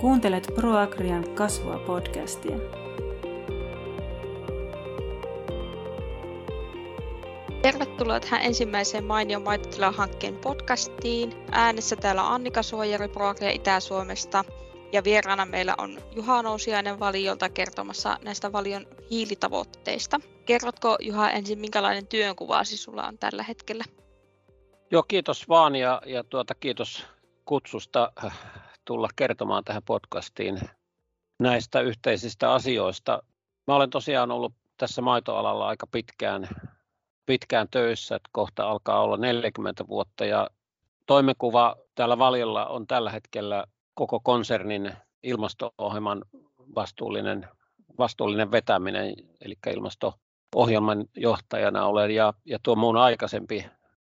Kuuntelet ProAgrian kasvua podcastia. Tervetuloa tähän ensimmäiseen Mainio maitotila-hankkeen podcastiin. Äänessä täällä Annika Suojari ProAgria Itä-Suomesta ja vieraana meillä on Juha Nousiainen Valiolta kertomassa näistä Valion hiilitavoitteista. Kerrotko Juha ensin, minkälainen työnkuvasi sulla on tällä hetkellä? Joo, kiitos vaan ja, ja tuota, kiitos kutsusta tulla kertomaan tähän podcastiin näistä yhteisistä asioista. Mä olen tosiaan ollut tässä maitoalalla aika pitkään, pitkään töissä, että kohta alkaa olla 40 vuotta ja toimenkuva täällä Valiolla on tällä hetkellä koko konsernin ilmasto-ohjelman vastuullinen, vastuullinen vetäminen, eli ilmasto-ohjelman johtajana olen ja, ja tuo mun aikaisempi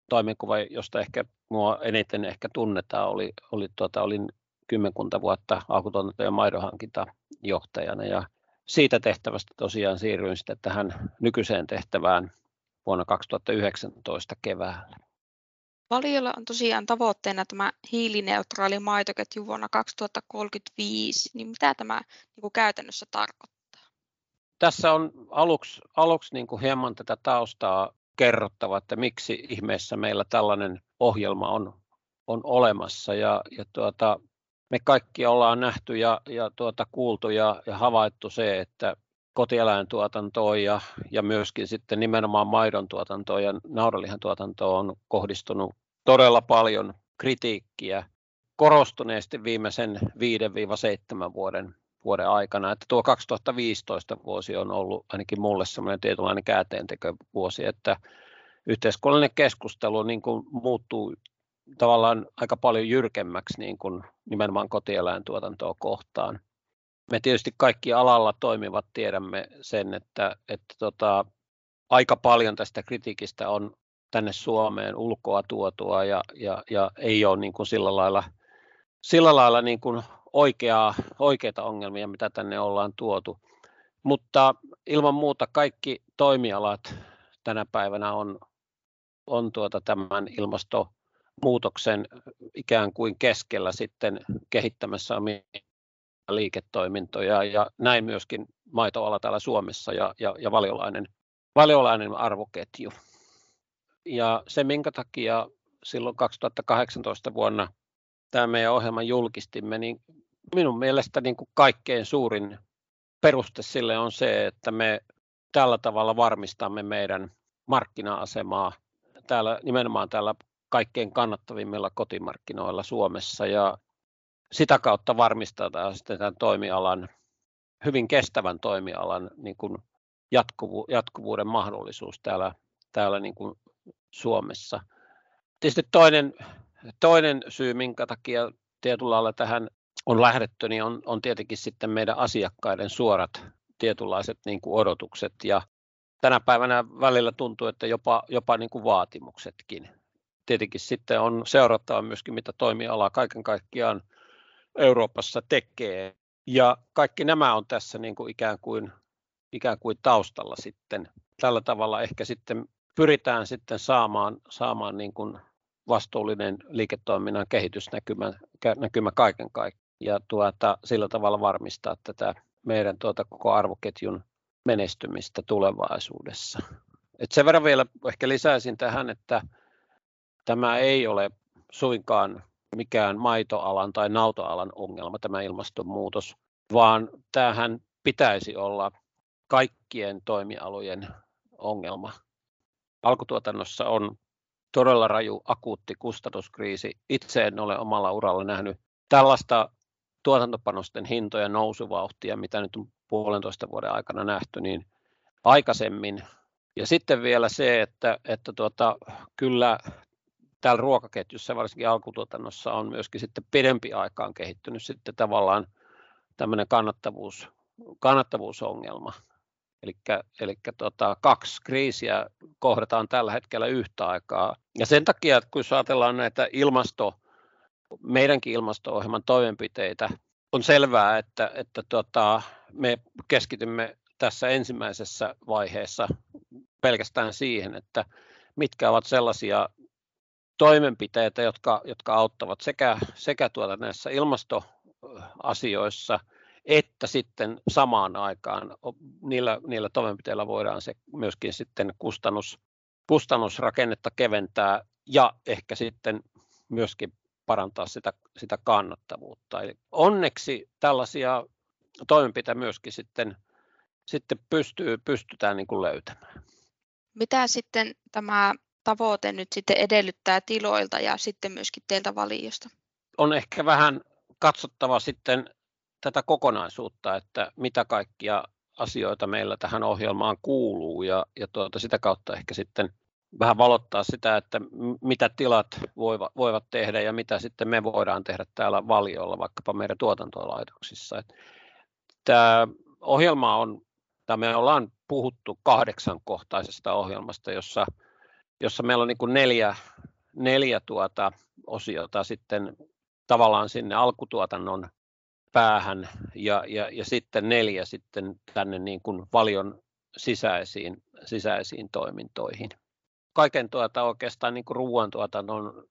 toimenkuva, josta ehkä mua eniten ehkä tunnetaan, oli, oli tuota, olin kymmenkunta vuotta alkutuotanto- ja maidonhankintajohtajana ja siitä tehtävästä tosiaan siirryin sitten tähän nykyiseen tehtävään vuonna 2019 keväällä. Valiolla on tosiaan tavoitteena tämä hiilineutraali maitoketju vuonna 2035, niin mitä tämä niin kuin käytännössä tarkoittaa? Tässä on aluksi, aluksi niin kuin hieman tätä taustaa kerrottava, että miksi ihmeessä meillä tällainen ohjelma on, on olemassa. Ja, ja tuota, me kaikki ollaan nähty ja, ja tuota, kuultu ja, ja havaittu se, että kotieläintuotantoon ja, ja myöskin sitten nimenomaan maidon tuotantoon ja naudanlihan tuotantoon on kohdistunut todella paljon kritiikkiä korostuneesti viimeisen 5-7 vuoden, vuoden aikana. Että tuo 2015 vuosi on ollut ainakin mulle semmoinen tietynlainen vuosi, että yhteiskunnallinen keskustelu niin kuin muuttuu tavallaan aika paljon jyrkemmäksi niin kuin nimenomaan kotieläintuotantoa kohtaan. Me tietysti kaikki alalla toimivat tiedämme sen, että, että tota, aika paljon tästä kritiikistä on tänne Suomeen ulkoa tuotua ja, ja, ja ei ole niin kuin sillä lailla, sillä lailla niin kuin oikeaa, oikeita ongelmia, mitä tänne ollaan tuotu. Mutta ilman muuta kaikki toimialat tänä päivänä on, on tuota tämän ilmastonmuutoksen ikään kuin keskellä sitten kehittämässä omia liiketoimintoja ja näin myöskin maitoala täällä Suomessa ja, ja, ja valiolainen, valiolainen arvoketju. Ja se, minkä takia silloin 2018 vuonna tämä meidän ohjelma julkistimme, niin minun mielestä niin kuin kaikkein suurin peruste sille on se, että me tällä tavalla varmistamme meidän markkina-asemaa täällä, nimenomaan täällä kaikkein kannattavimmilla kotimarkkinoilla Suomessa ja sitä kautta varmistetaan sitten tämän toimialan, hyvin kestävän toimialan niin kuin jatkuvu, jatkuvuuden mahdollisuus täällä, täällä niin kuin Suomessa. Tietysti toinen, toinen syy, minkä takia tietyllä lailla tähän on lähdetty, niin on, on tietenkin sitten meidän asiakkaiden suorat tietynlaiset niin kuin odotukset ja tänä päivänä välillä tuntuu, että jopa, jopa niin kuin vaatimuksetkin. Tietenkin sitten on seurattava myöskin, mitä toimiala kaiken kaikkiaan Euroopassa tekee. Ja kaikki nämä on tässä niin kuin ikään, kuin, ikään kuin taustalla sitten. Tällä tavalla ehkä sitten pyritään sitten saamaan, saamaan niin kuin vastuullinen liiketoiminnan kehitysnäkymä näkymä kaiken kaikkiaan ja tuota, sillä tavalla varmistaa tätä meidän tuota koko arvoketjun menestymistä tulevaisuudessa. Et sen verran vielä ehkä lisäisin tähän, että tämä ei ole suinkaan mikään maitoalan tai nautoalan ongelma, tämä ilmastonmuutos, vaan tämähän pitäisi olla kaikkien toimialojen ongelma alkutuotannossa on todella raju akuutti kustannuskriisi. Itse en ole omalla uralla nähnyt tällaista tuotantopanosten hintojen nousuvauhtia, mitä nyt on puolentoista vuoden aikana nähty, niin aikaisemmin. Ja sitten vielä se, että, että tuota, kyllä täällä ruokaketjussa, varsinkin alkutuotannossa, on myöskin sitten pidempi aikaan kehittynyt sitten tavallaan tämmöinen kannattavuus, kannattavuusongelma. Eli tota, kaksi kriisiä kohdataan tällä hetkellä yhtä aikaa. Ja sen takia, kun ajatellaan näitä ilmasto, meidänkin ilmasto-ohjelman toimenpiteitä, on selvää, että, että tota, me keskitymme tässä ensimmäisessä vaiheessa pelkästään siihen, että mitkä ovat sellaisia toimenpiteitä, jotka, jotka auttavat sekä, sekä tuota näissä ilmasto asioissa, että sitten samaan aikaan niillä, niillä toimenpiteillä voidaan se myöskin sitten kustannus, kustannusrakennetta keventää ja ehkä sitten myöskin parantaa sitä, sitä kannattavuutta. Eli onneksi tällaisia toimenpiteitä myöskin sitten, sitten pystyy, pystytään niin kuin löytämään. Mitä sitten tämä tavoite nyt sitten edellyttää tiloilta ja sitten myöskin teiltä valiosta? On ehkä vähän katsottava sitten tätä kokonaisuutta, että mitä kaikkia asioita meillä tähän ohjelmaan kuuluu ja, ja tuota, sitä kautta ehkä sitten vähän valottaa sitä, että mitä tilat voivat, voivat tehdä ja mitä sitten me voidaan tehdä täällä valiolla, vaikkapa meidän tuotantolaitoksissa. Tämä ohjelma on, tai me ollaan puhuttu kahdeksankohtaisesta ohjelmasta, jossa, jossa meillä on niin kuin neljä, neljä tuota osiota sitten tavallaan sinne alkutuotannon päähän ja, ja, ja sitten neljä sitten tänne niin kuin valion sisäisiin, sisäisiin toimintoihin. Kaiken tuota oikeastaan niin kuin ruoantuotannon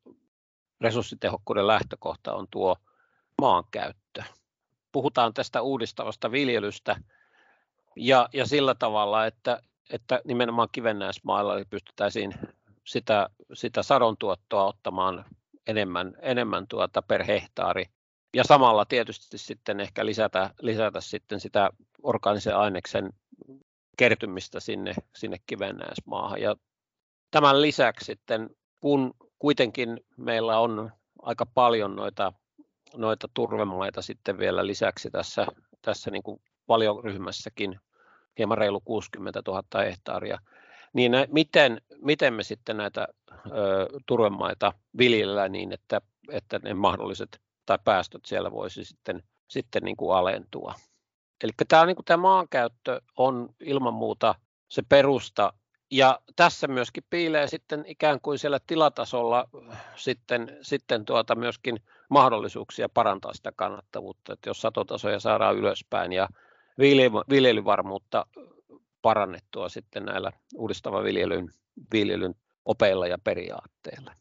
resurssitehokkuuden lähtökohta on tuo maankäyttö. Puhutaan tästä uudistavasta viljelystä ja, ja sillä tavalla, että, että nimenomaan kivennäismailla pystyttäisiin sitä, sitä sadon tuottoa ottamaan enemmän, enemmän tuota per hehtaari ja samalla tietysti sitten ehkä lisätä, lisätä sitten sitä orgaanisen aineksen kertymistä sinne, sinne kivennäismaahan. Ja tämän lisäksi sitten, kun kuitenkin meillä on aika paljon noita, noita turvemaita sitten vielä lisäksi tässä, tässä niin kuin valioryhmässäkin, hieman reilu 60 000 hehtaaria, niin miten, miten me sitten näitä ö, turvemaita viljellään niin, että, että ne mahdolliset tai päästöt siellä voisi sitten, sitten niin kuin alentua. Eli tämä, niin kuin tämä maankäyttö on ilman muuta se perusta, ja tässä myöskin piilee sitten ikään kuin siellä tilatasolla sitten, sitten tuota myöskin mahdollisuuksia parantaa sitä kannattavuutta, että jos satotasoja saadaan ylöspäin ja viljelyvarmuutta parannettua sitten näillä uudistavan viljelyn, viljelyn opeilla ja periaatteilla.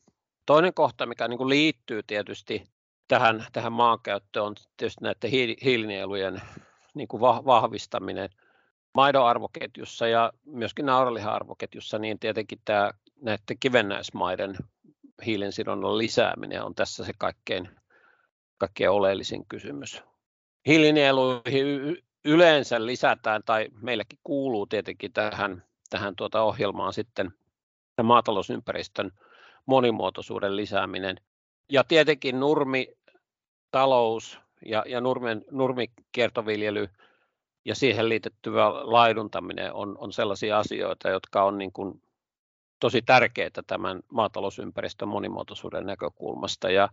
Toinen kohta, mikä niin kuin liittyy tietysti tähän, tähän maankäyttöön on tietysti näiden hiilinielujen niin kuin vahvistaminen maidon arvoketjussa ja myöskin nauralihan arvoketjussa, niin tietenkin tämä näiden kivennäismaiden hiilensidonnan lisääminen on tässä se kaikkein, kaikkein oleellisin kysymys. Hiilinieluihin yleensä lisätään, tai meilläkin kuuluu tietenkin tähän, tähän tuota ohjelmaan sitten maatalousympäristön monimuotoisuuden lisääminen. Ja tietenkin nurmi, talous ja, ja nurmen, nurmikiertoviljely ja siihen liitettyvä laiduntaminen on, on sellaisia asioita, jotka on niin kuin tosi tärkeitä tämän maatalousympäristön monimuotoisuuden näkökulmasta. Ja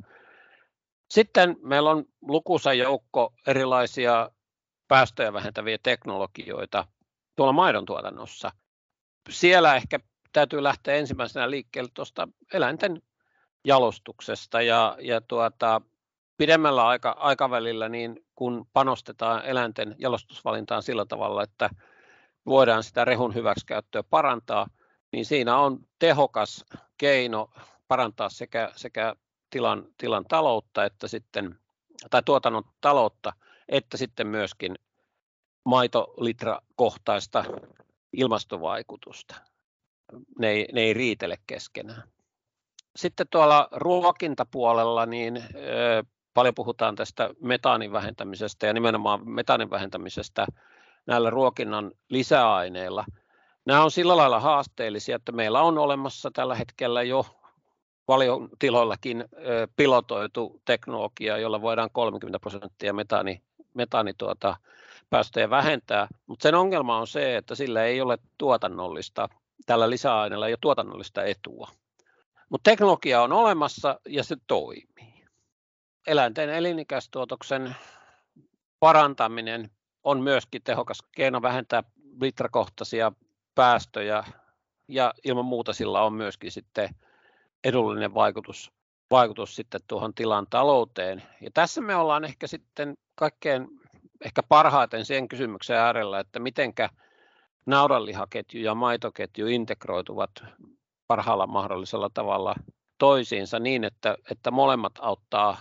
sitten meillä on lukuisa joukko erilaisia päästöjä vähentäviä teknologioita tuolla maidon tuotannossa. Siellä ehkä täytyy lähteä ensimmäisenä liikkeelle tuosta eläinten jalostuksesta ja, ja tuota, pidemmällä aika, aikavälillä, niin kun panostetaan eläinten jalostusvalintaan sillä tavalla, että voidaan sitä rehun hyväksikäyttöä parantaa, niin siinä on tehokas keino parantaa sekä, sekä tilan, tilan taloutta että sitten, tai tuotannon taloutta, että sitten myöskin maitolitrakohtaista ilmastovaikutusta. Ne ei, ne ei riitele keskenään. Sitten tuolla ruokintapuolella niin paljon puhutaan tästä metaanin vähentämisestä ja nimenomaan metaanin vähentämisestä näillä ruokinnan lisäaineilla. Nämä on sillä lailla haasteellisia, että meillä on olemassa tällä hetkellä jo paljon tiloillakin pilotoitu teknologia, jolla voidaan 30 prosenttia metaani, metaani tuota, päästöjä vähentää, mutta sen ongelma on se, että sillä ei ole tuotannollista, tällä lisäaineella ei ole tuotannollista etua. Mutta teknologia on olemassa ja se toimii eläinten elinikäistuotoksen parantaminen on myöskin tehokas keino vähentää litrakohtaisia päästöjä ja ilman muuta sillä on myöskin sitten edullinen vaikutus, vaikutus sitten tuohon tilan talouteen. Ja tässä me ollaan ehkä sitten kaikkein ehkä parhaiten sen kysymyksen äärellä, että mitenkä naudanlihaketju ja maitoketju integroituvat parhaalla mahdollisella tavalla toisiinsa niin, että, että molemmat auttaa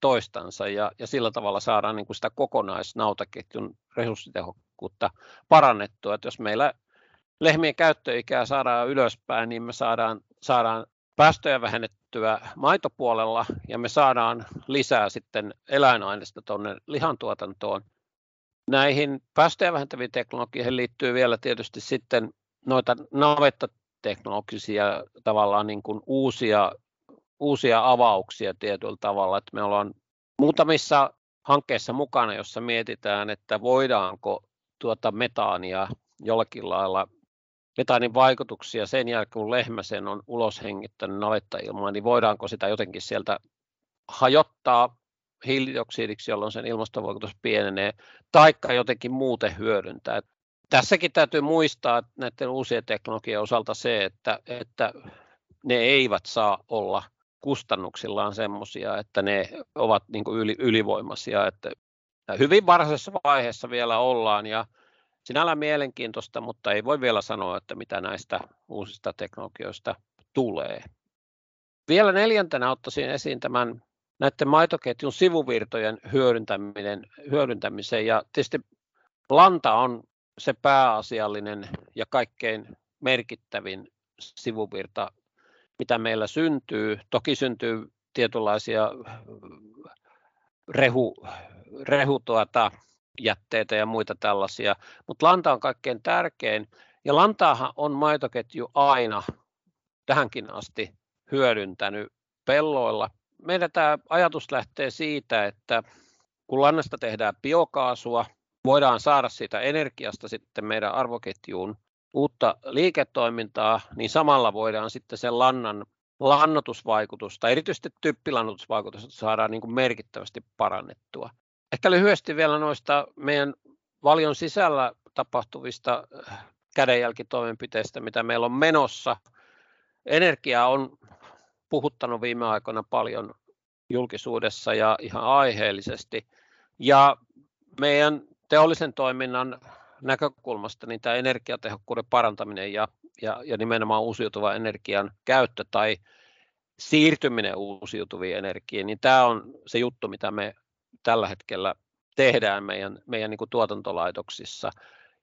toistansa ja, ja sillä tavalla saadaan niin kuin sitä kokonaisnautaketjun resurssitehokkuutta parannettua. Että jos meillä lehmien käyttöikää saadaan ylöspäin, niin me saadaan, saadaan päästöjä vähennettyä maitopuolella ja me saadaan lisää sitten eläinaineista tuonne lihantuotantoon. Näihin päästöjä vähentäviin teknologioihin liittyy vielä tietysti sitten noita navettateknologisia tavallaan niin kuin uusia, uusia avauksia tietyllä tavalla, että me ollaan muutamissa hankkeissa mukana, jossa mietitään, että voidaanko tuota metaania jollakin lailla metaanin vaikutuksia sen jälkeen, kun lehmä sen on ulos hengittänyt navettailmaan, niin voidaanko sitä jotenkin sieltä hajottaa hiilidioksidiksi, jolloin sen ilmastovaikutus pienenee, taikka jotenkin muuten hyödyntää. Tässäkin täytyy muistaa näiden uusien teknologioiden osalta se, että, että ne eivät saa olla kustannuksillaan semmoisia, että ne ovat niin yli, ylivoimaisia. Että hyvin varhaisessa vaiheessa vielä ollaan ja sinällään mielenkiintoista, mutta ei voi vielä sanoa, että mitä näistä uusista teknologioista tulee. Vielä neljäntenä ottaisin esiin tämän näiden maitoketjun sivuvirtojen hyödyntäminen, hyödyntämisen ja tietysti lanta on se pääasiallinen ja kaikkein merkittävin sivuvirta, mitä meillä syntyy. Toki syntyy tietynlaisia rehu, rehu tuota, jätteitä ja muita tällaisia, mutta lanta on kaikkein tärkein. Ja lantaahan on maitoketju aina tähänkin asti hyödyntänyt pelloilla. Meidän tämä ajatus lähtee siitä, että kun lannasta tehdään biokaasua, voidaan saada siitä energiasta sitten meidän arvoketjuun uutta liiketoimintaa, niin samalla voidaan sitten sen lannan lannotusvaikutusta, erityisesti typpilannotusvaikutusta saadaan niin kuin merkittävästi parannettua. Ehkä lyhyesti vielä noista meidän valion sisällä tapahtuvista äh, kädenjälkitoimenpiteistä, mitä meillä on menossa. Energia on puhuttanut viime aikoina paljon julkisuudessa ja ihan aiheellisesti. Ja meidän teollisen toiminnan näkökulmasta niin tämä energiatehokkuuden parantaminen ja, ja, ja nimenomaan uusiutuvan energian käyttö tai siirtyminen uusiutuviin energiaan, niin tämä on se juttu, mitä me tällä hetkellä tehdään meidän, meidän niin kuin tuotantolaitoksissa.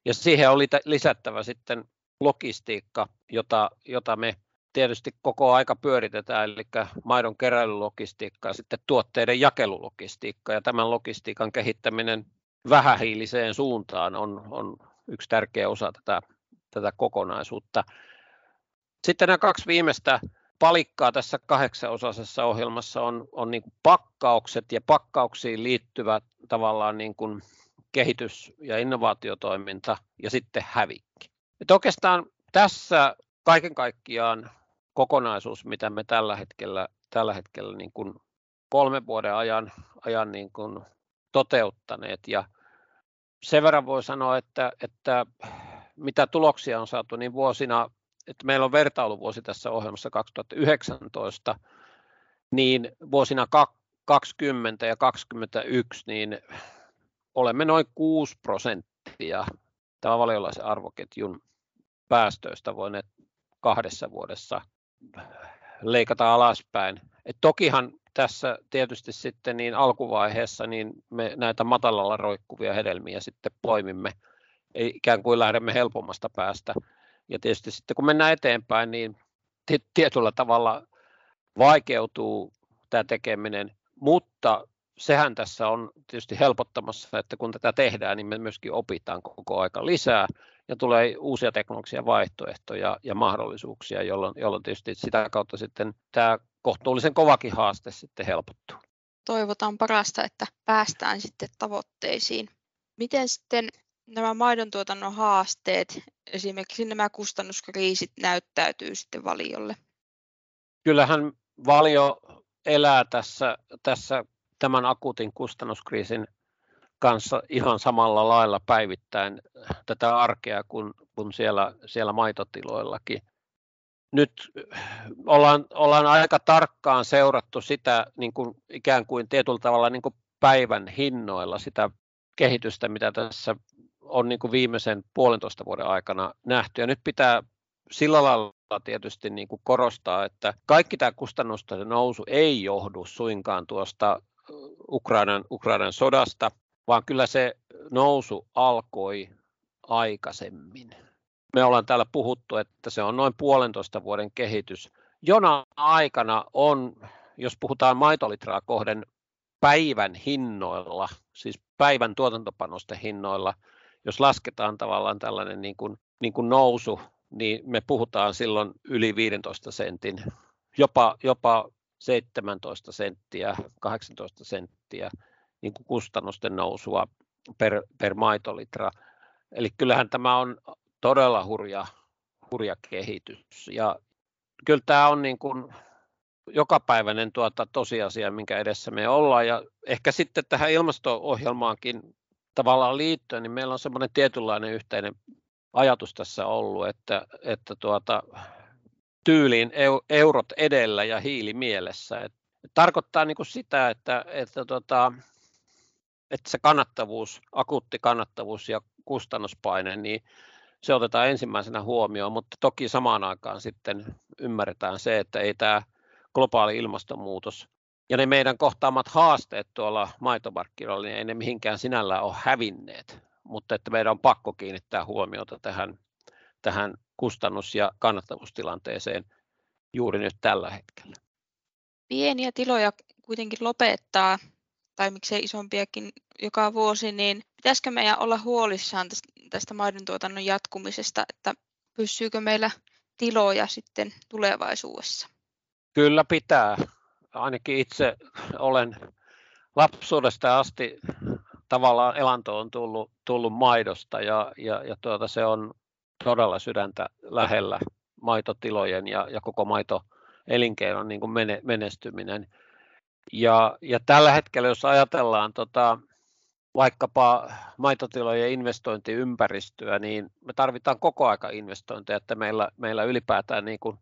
Ja siihen oli lisättävä sitten logistiikka, jota, jota me tietysti koko aika pyöritetään, eli maidon keräilylogistiikka ja sitten tuotteiden jakelulogistiikka. Ja tämän logistiikan kehittäminen vähähiiliseen suuntaan on, on yksi tärkeä osa tätä, tätä kokonaisuutta. Sitten nämä kaksi viimeistä palikkaa tässä kahdeksanosaisessa ohjelmassa on, on niin pakkaukset ja pakkauksiin liittyvä tavallaan niin kuin kehitys- ja innovaatiotoiminta ja sitten hävikki. Et oikeastaan tässä kaiken kaikkiaan kokonaisuus, mitä me tällä hetkellä, tällä hetkellä niin kuin kolmen vuoden ajan, ajan niin kuin toteuttaneet. Ja sen verran voi sanoa, että, että mitä tuloksia on saatu, niin vuosina että meillä on vertailuvuosi tässä ohjelmassa 2019, niin vuosina 20 ja 2021 niin olemme noin 6 prosenttia tämän valiolaisen arvoketjun päästöistä voineet kahdessa vuodessa leikata alaspäin. Et tokihan tässä tietysti sitten niin alkuvaiheessa niin me näitä matalalla roikkuvia hedelmiä sitten poimimme, ikään kuin lähdemme helpommasta päästä ja tietysti sitten kun mennään eteenpäin, niin tietyllä tavalla vaikeutuu tämä tekeminen, mutta sehän tässä on tietysti helpottamassa, että kun tätä tehdään, niin me myöskin opitaan koko aika lisää ja tulee uusia teknologisia vaihtoehtoja ja mahdollisuuksia, jolloin, jolloin tietysti sitä kautta sitten tämä kohtuullisen kovakin haaste sitten helpottuu. Toivotaan parasta, että päästään sitten tavoitteisiin. Miten sitten nämä maidon tuotannon haasteet, esimerkiksi nämä kustannuskriisit näyttäytyy sitten valiolle? Kyllähän valio elää tässä, tässä tämän akuutin kustannuskriisin kanssa ihan samalla lailla päivittäin tätä arkea kuin, kuin siellä, siellä maitotiloillakin. Nyt ollaan, ollaan aika tarkkaan seurattu sitä niin kuin ikään kuin tietyllä tavalla niin kuin päivän hinnoilla sitä kehitystä, mitä tässä on niin kuin viimeisen puolentoista vuoden aikana nähty. Ja nyt pitää sillä lailla tietysti niin kuin korostaa, että kaikki tämä kustannusten nousu ei johdu suinkaan tuosta Ukrainan, Ukrainan sodasta, vaan kyllä se nousu alkoi aikaisemmin. Me ollaan täällä puhuttu, että se on noin puolentoista vuoden kehitys. Jona aikana on, jos puhutaan maitolitraa kohden päivän hinnoilla, siis päivän tuotantopanosten hinnoilla, jos lasketaan tavallaan tällainen niin kuin, niin kuin nousu, niin me puhutaan silloin yli 15 sentin, jopa, jopa 17 senttiä, 18 senttiä niin kuin kustannusten nousua per, per maitolitra. Eli kyllähän tämä on todella hurja, hurja kehitys. Ja kyllä tämä on niin kuin jokapäiväinen tuota tosiasia, minkä edessä me ollaan. Ja ehkä sitten tähän ilmasto-ohjelmaankin tavallaan liittyen, niin meillä on semmoinen tietynlainen yhteinen ajatus tässä ollut, että, että tuota, tyyliin eurot edellä ja hiili mielessä. Et tarkoittaa niin kuin sitä, että, että, tuota, että se kannattavuus, akuutti kannattavuus ja kustannuspaine, niin se otetaan ensimmäisenä huomioon, mutta toki samaan aikaan sitten ymmärretään se, että ei tämä globaali ilmastonmuutos ja ne meidän kohtaamat haasteet tuolla maitomarkkinoilla, niin ei ne mihinkään sinällään ole hävinneet, mutta että meidän on pakko kiinnittää huomiota tähän, tähän kustannus- ja kannattavuustilanteeseen juuri nyt tällä hetkellä. Pieniä tiloja kuitenkin lopettaa, tai miksei isompiakin joka vuosi, niin pitäisikö meidän olla huolissaan tästä, tästä maidon tuotannon jatkumisesta, että pysyykö meillä tiloja sitten tulevaisuudessa? Kyllä pitää. Ainakin itse olen lapsuudesta asti tavallaan elanto on tullut, tullut maidosta ja, ja, ja tuota, se on todella sydäntä lähellä maitotilojen ja, ja koko maitoelinkeinon niin kuin menestyminen. Ja, ja tällä hetkellä, jos ajatellaan tota, vaikkapa maitotilojen investointiympäristöä, niin me tarvitaan koko aika investointeja, että meillä, meillä ylipäätään niin kuin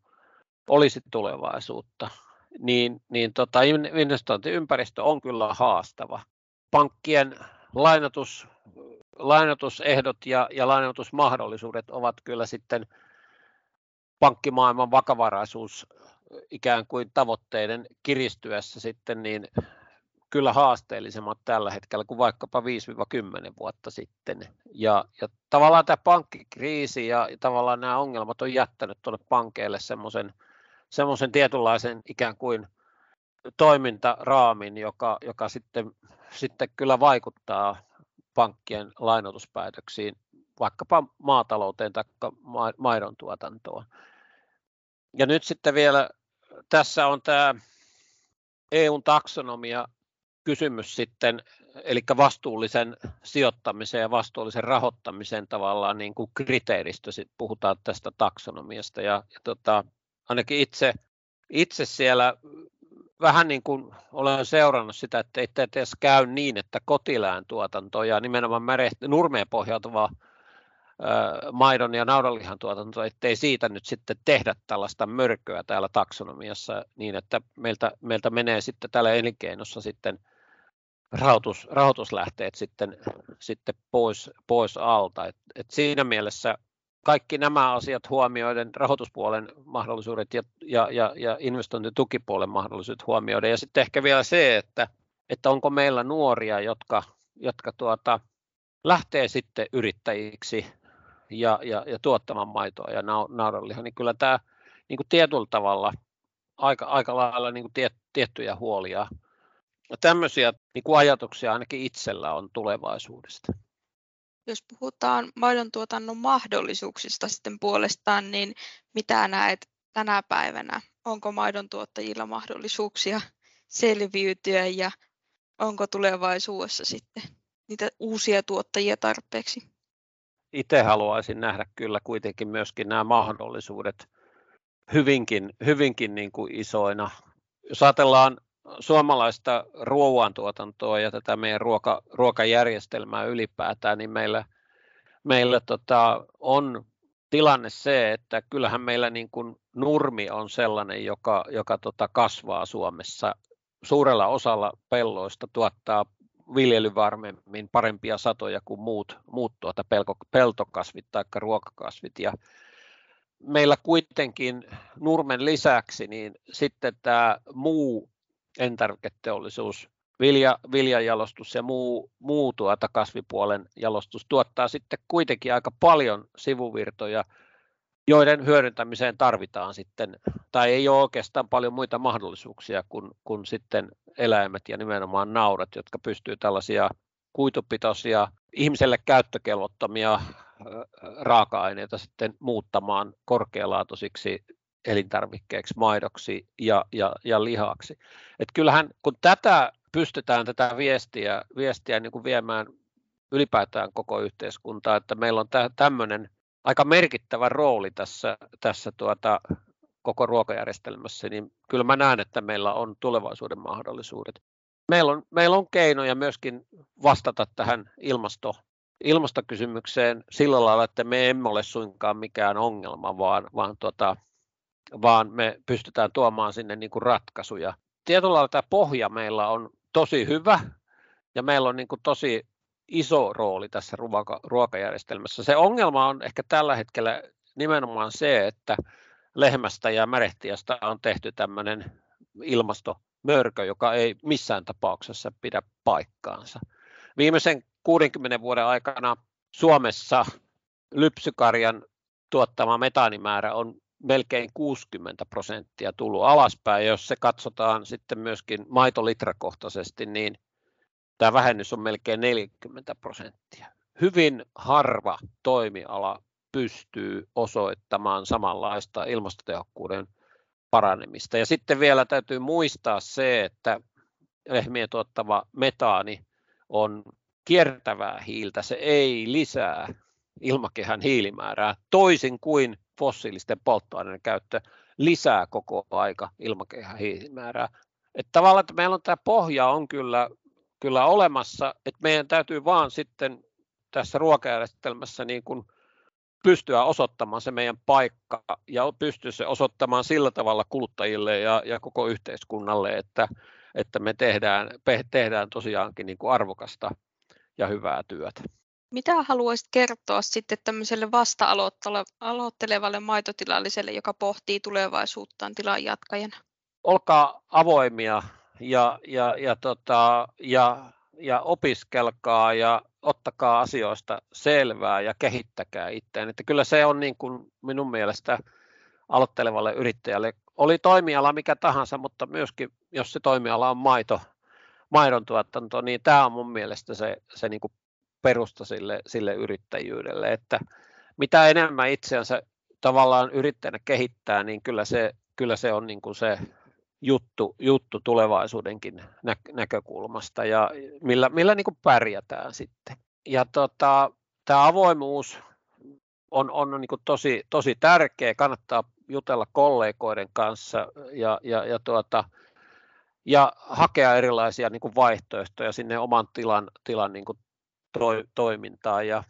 olisi tulevaisuutta. Niin, niin tota, investointiympäristö on kyllä haastava. Pankkien lainatus, lainatusehdot ja, ja lainatusmahdollisuudet ovat kyllä sitten pankkimaailman vakavaraisuus ikään kuin tavoitteiden kiristyessä sitten niin kyllä haasteellisemmat tällä hetkellä kuin vaikkapa 5-10 vuotta sitten. Ja, ja tavallaan tämä pankkikriisi ja, ja tavallaan nämä ongelmat on jättänyt tuonne pankeille semmoisen semmoisen tietynlaisen ikään kuin toimintaraamin, joka, joka sitten, sitten kyllä vaikuttaa pankkien lainotuspäätöksiin, vaikkapa maatalouteen tai maidon tuotantoon. Ja nyt sitten vielä tässä on tämä EUn taksonomia kysymys sitten, eli vastuullisen sijoittamisen ja vastuullisen rahoittamisen tavallaan niin kuin kriteeristö, puhutaan tästä taksonomiasta. Ja, ja tota, ainakin itse, itse siellä vähän niin kuin olen seurannut sitä, että ei edes käy niin, että kotilään tuotanto ja nimenomaan nurmeen pohjautuvaa maidon ja naudanlihan tuotanto, ettei siitä nyt sitten tehdä tällaista mörköä täällä taksonomiassa niin, että meiltä, meiltä menee sitten täällä elinkeinossa sitten rahoitus, rahoituslähteet sitten, sitten pois, pois alta. Et, et siinä mielessä kaikki nämä asiat huomioiden, rahoituspuolen mahdollisuudet ja, ja, ja, ja investointitukipuolen mahdollisuudet huomioiden. Ja sitten ehkä vielä se, että, että onko meillä nuoria, jotka, jotka tuota, lähtee sitten yrittäjiksi ja, ja, ja tuottamaan maitoa ja naudanlihaa, niin kyllä tämä niin kuin tietyllä tavalla aika, aika lailla niin kuin tiet, tiettyjä huolia. Ja tämmöisiä niin kuin ajatuksia ainakin itsellä on tulevaisuudesta. Jos puhutaan maidon tuotannon mahdollisuuksista sitten puolestaan, niin mitä näet tänä päivänä? Onko maidon tuottajilla mahdollisuuksia selviytyä ja onko tulevaisuudessa sitten niitä uusia tuottajia tarpeeksi? Itse haluaisin nähdä kyllä kuitenkin myöskin nämä mahdollisuudet hyvinkin, hyvinkin niin kuin isoina. Jos ajatellaan suomalaista ruoantuotantoa ja tätä meidän ruoka, ruokajärjestelmää ylipäätään, niin meillä, meillä tota, on tilanne se, että kyllähän meillä niin kuin nurmi on sellainen, joka, joka tota kasvaa Suomessa. Suurella osalla pelloista tuottaa viljelyvarmemmin parempia satoja kuin muut, muut tuota pelko, peltokasvit tai ruokakasvit. Ja meillä kuitenkin nurmen lisäksi niin sitten tämä muu elintarviketeollisuus. Vilja, viljajalostus ja muu, muu tuota kasvipuolen jalostus tuottaa sitten kuitenkin aika paljon sivuvirtoja, joiden hyödyntämiseen tarvitaan sitten, tai ei ole oikeastaan paljon muita mahdollisuuksia kuin, kuin sitten eläimet ja nimenomaan naudat, jotka pystyy tällaisia kuitupitoisia, ihmiselle käyttökelvottomia raaka-aineita sitten muuttamaan korkealaatuisiksi elintarvikkeeksi, maidoksi ja, ja, ja lihaksi. Et kyllähän kun tätä pystytään tätä viestiä, viestiä niin kuin viemään ylipäätään koko yhteiskuntaa, että meillä on tämmöinen aika merkittävä rooli tässä, tässä tuota, koko ruokajärjestelmässä, niin kyllä mä näen, että meillä on tulevaisuuden mahdollisuudet. Meillä on, meillä on keinoja myöskin vastata tähän ilmasto, ilmastokysymykseen sillä lailla, että me emme ole suinkaan mikään ongelma, vaan, vaan, tuota, vaan me pystytään tuomaan sinne niin kuin ratkaisuja. Tietyllä lailla tämä pohja meillä on tosi hyvä ja meillä on niin kuin tosi iso rooli tässä ruoka, ruokajärjestelmässä. Se ongelma on ehkä tällä hetkellä nimenomaan se, että lehmästä ja märehtiästä on tehty tämmöinen ilmastomörkö, joka ei missään tapauksessa pidä paikkaansa. Viimeisen 60 vuoden aikana Suomessa lypsykarjan tuottama metaanimäärä on melkein 60 prosenttia tullut alaspäin. Jos se katsotaan sitten myöskin maitolitrakohtaisesti, niin tämä vähennys on melkein 40 prosenttia. Hyvin harva toimiala pystyy osoittamaan samanlaista ilmastotehokkuuden paranemista. Ja sitten vielä täytyy muistaa se, että lehmien tuottava metaani on kiertävää hiiltä, se ei lisää ilmakehän hiilimäärää, toisin kuin fossiilisten polttoaineiden käyttö lisää koko aika ilmakehän hiilimäärää. Että tavallaan, että meillä on tämä pohja on kyllä, kyllä olemassa, että meidän täytyy vaan sitten tässä ruokajärjestelmässä niin kuin pystyä osoittamaan se meidän paikka ja pystyä se osoittamaan sillä tavalla kuluttajille ja, ja koko yhteiskunnalle, että, että me tehdään, tehdään tosiaankin niin kuin arvokasta ja hyvää työtä. Mitä haluaisit kertoa sitten tämmöiselle vasta-aloittelevalle maitotilalliselle, joka pohtii tulevaisuuttaan tilan jatkajana? Olkaa avoimia ja, ja, ja, tota, ja, ja opiskelkaa ja ottakaa asioista selvää ja kehittäkää itseään. Että kyllä se on niin kuin minun mielestä aloittelevalle yrittäjälle, oli toimiala mikä tahansa, mutta myöskin jos se toimiala on maito, maidon tuotanto, niin tämä on mun mielestä se, se niin kuin perusta sille, sille yrittäjyydelle, että mitä enemmän itseänsä tavallaan yrittäjänä kehittää, niin kyllä se, kyllä se on niin kuin se juttu, juttu tulevaisuudenkin nä- näkökulmasta ja millä, millä niin kuin pärjätään sitten. Ja tota, tämä avoimuus on, on niin kuin tosi, tosi tärkeä, kannattaa jutella kollegoiden kanssa ja, ja, ja tuota, ja hakea erilaisia niin kuin vaihtoehtoja sinne oman tilan, tilan niin kuin toi, toimintaan. Ja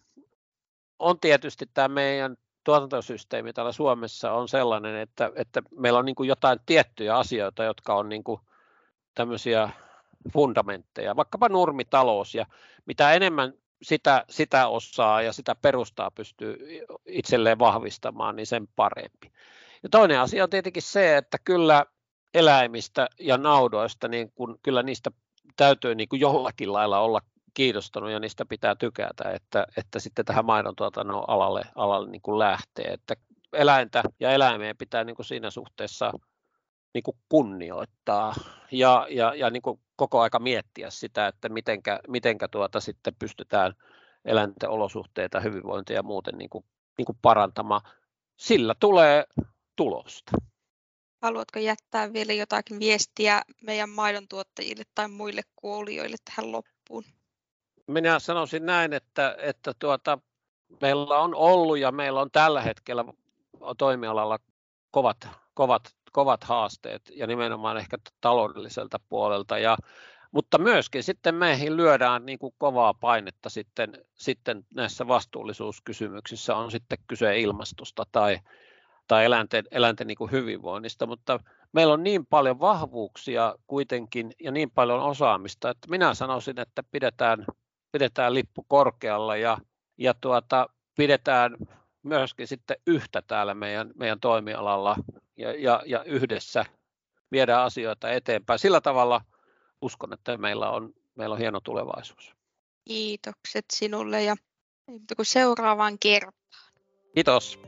on tietysti tämä meidän tuotantosysteemi täällä Suomessa on sellainen, että, että meillä on niin kuin jotain tiettyjä asioita, jotka on niin kuin tämmöisiä fundamentteja, vaikkapa nurmitalous ja mitä enemmän sitä, sitä osaa ja sitä perustaa pystyy itselleen vahvistamaan, niin sen parempi. Ja toinen asia on tietenkin se, että kyllä eläimistä ja naudoista, niin kun, kyllä niistä täytyy niin kuin jollakin lailla olla kiinnostunut ja niistä pitää tykätä, että, että sitten tähän maidon tuotannon alalle, alalle niin kuin lähtee. Että eläintä ja eläimeen pitää niin kuin siinä suhteessa niin kuin kunnioittaa ja, ja, ja niin kuin koko aika miettiä sitä, että mitenkä, mitenkä tuota sitten pystytään eläinten olosuhteita, hyvinvointia ja muuten niin kuin, niin kuin parantamaan. Sillä tulee tulosta. Haluatko jättää vielä jotakin viestiä meidän maidon tuottajille tai muille kuulijoille tähän loppuun? Minä sanoisin näin, että, että tuota, meillä on ollut ja meillä on tällä hetkellä toimialalla kovat, kovat, kovat haasteet ja nimenomaan ehkä taloudelliselta puolelta. Ja, mutta myöskin sitten meihin lyödään niin kuin kovaa painetta sitten, sitten näissä vastuullisuuskysymyksissä, on sitten kyse ilmastosta tai, tai eläinten, eläinten niin kuin hyvinvoinnista, mutta meillä on niin paljon vahvuuksia kuitenkin ja niin paljon osaamista, että minä sanoisin, että pidetään, pidetään lippu korkealla ja, ja tuota, pidetään myöskin sitten yhtä täällä meidän, meidän toimialalla ja, ja, ja yhdessä viedään asioita eteenpäin. Sillä tavalla uskon, että meillä on, meillä on hieno tulevaisuus. Kiitokset sinulle ja seuraavaan kertaan. Kiitos.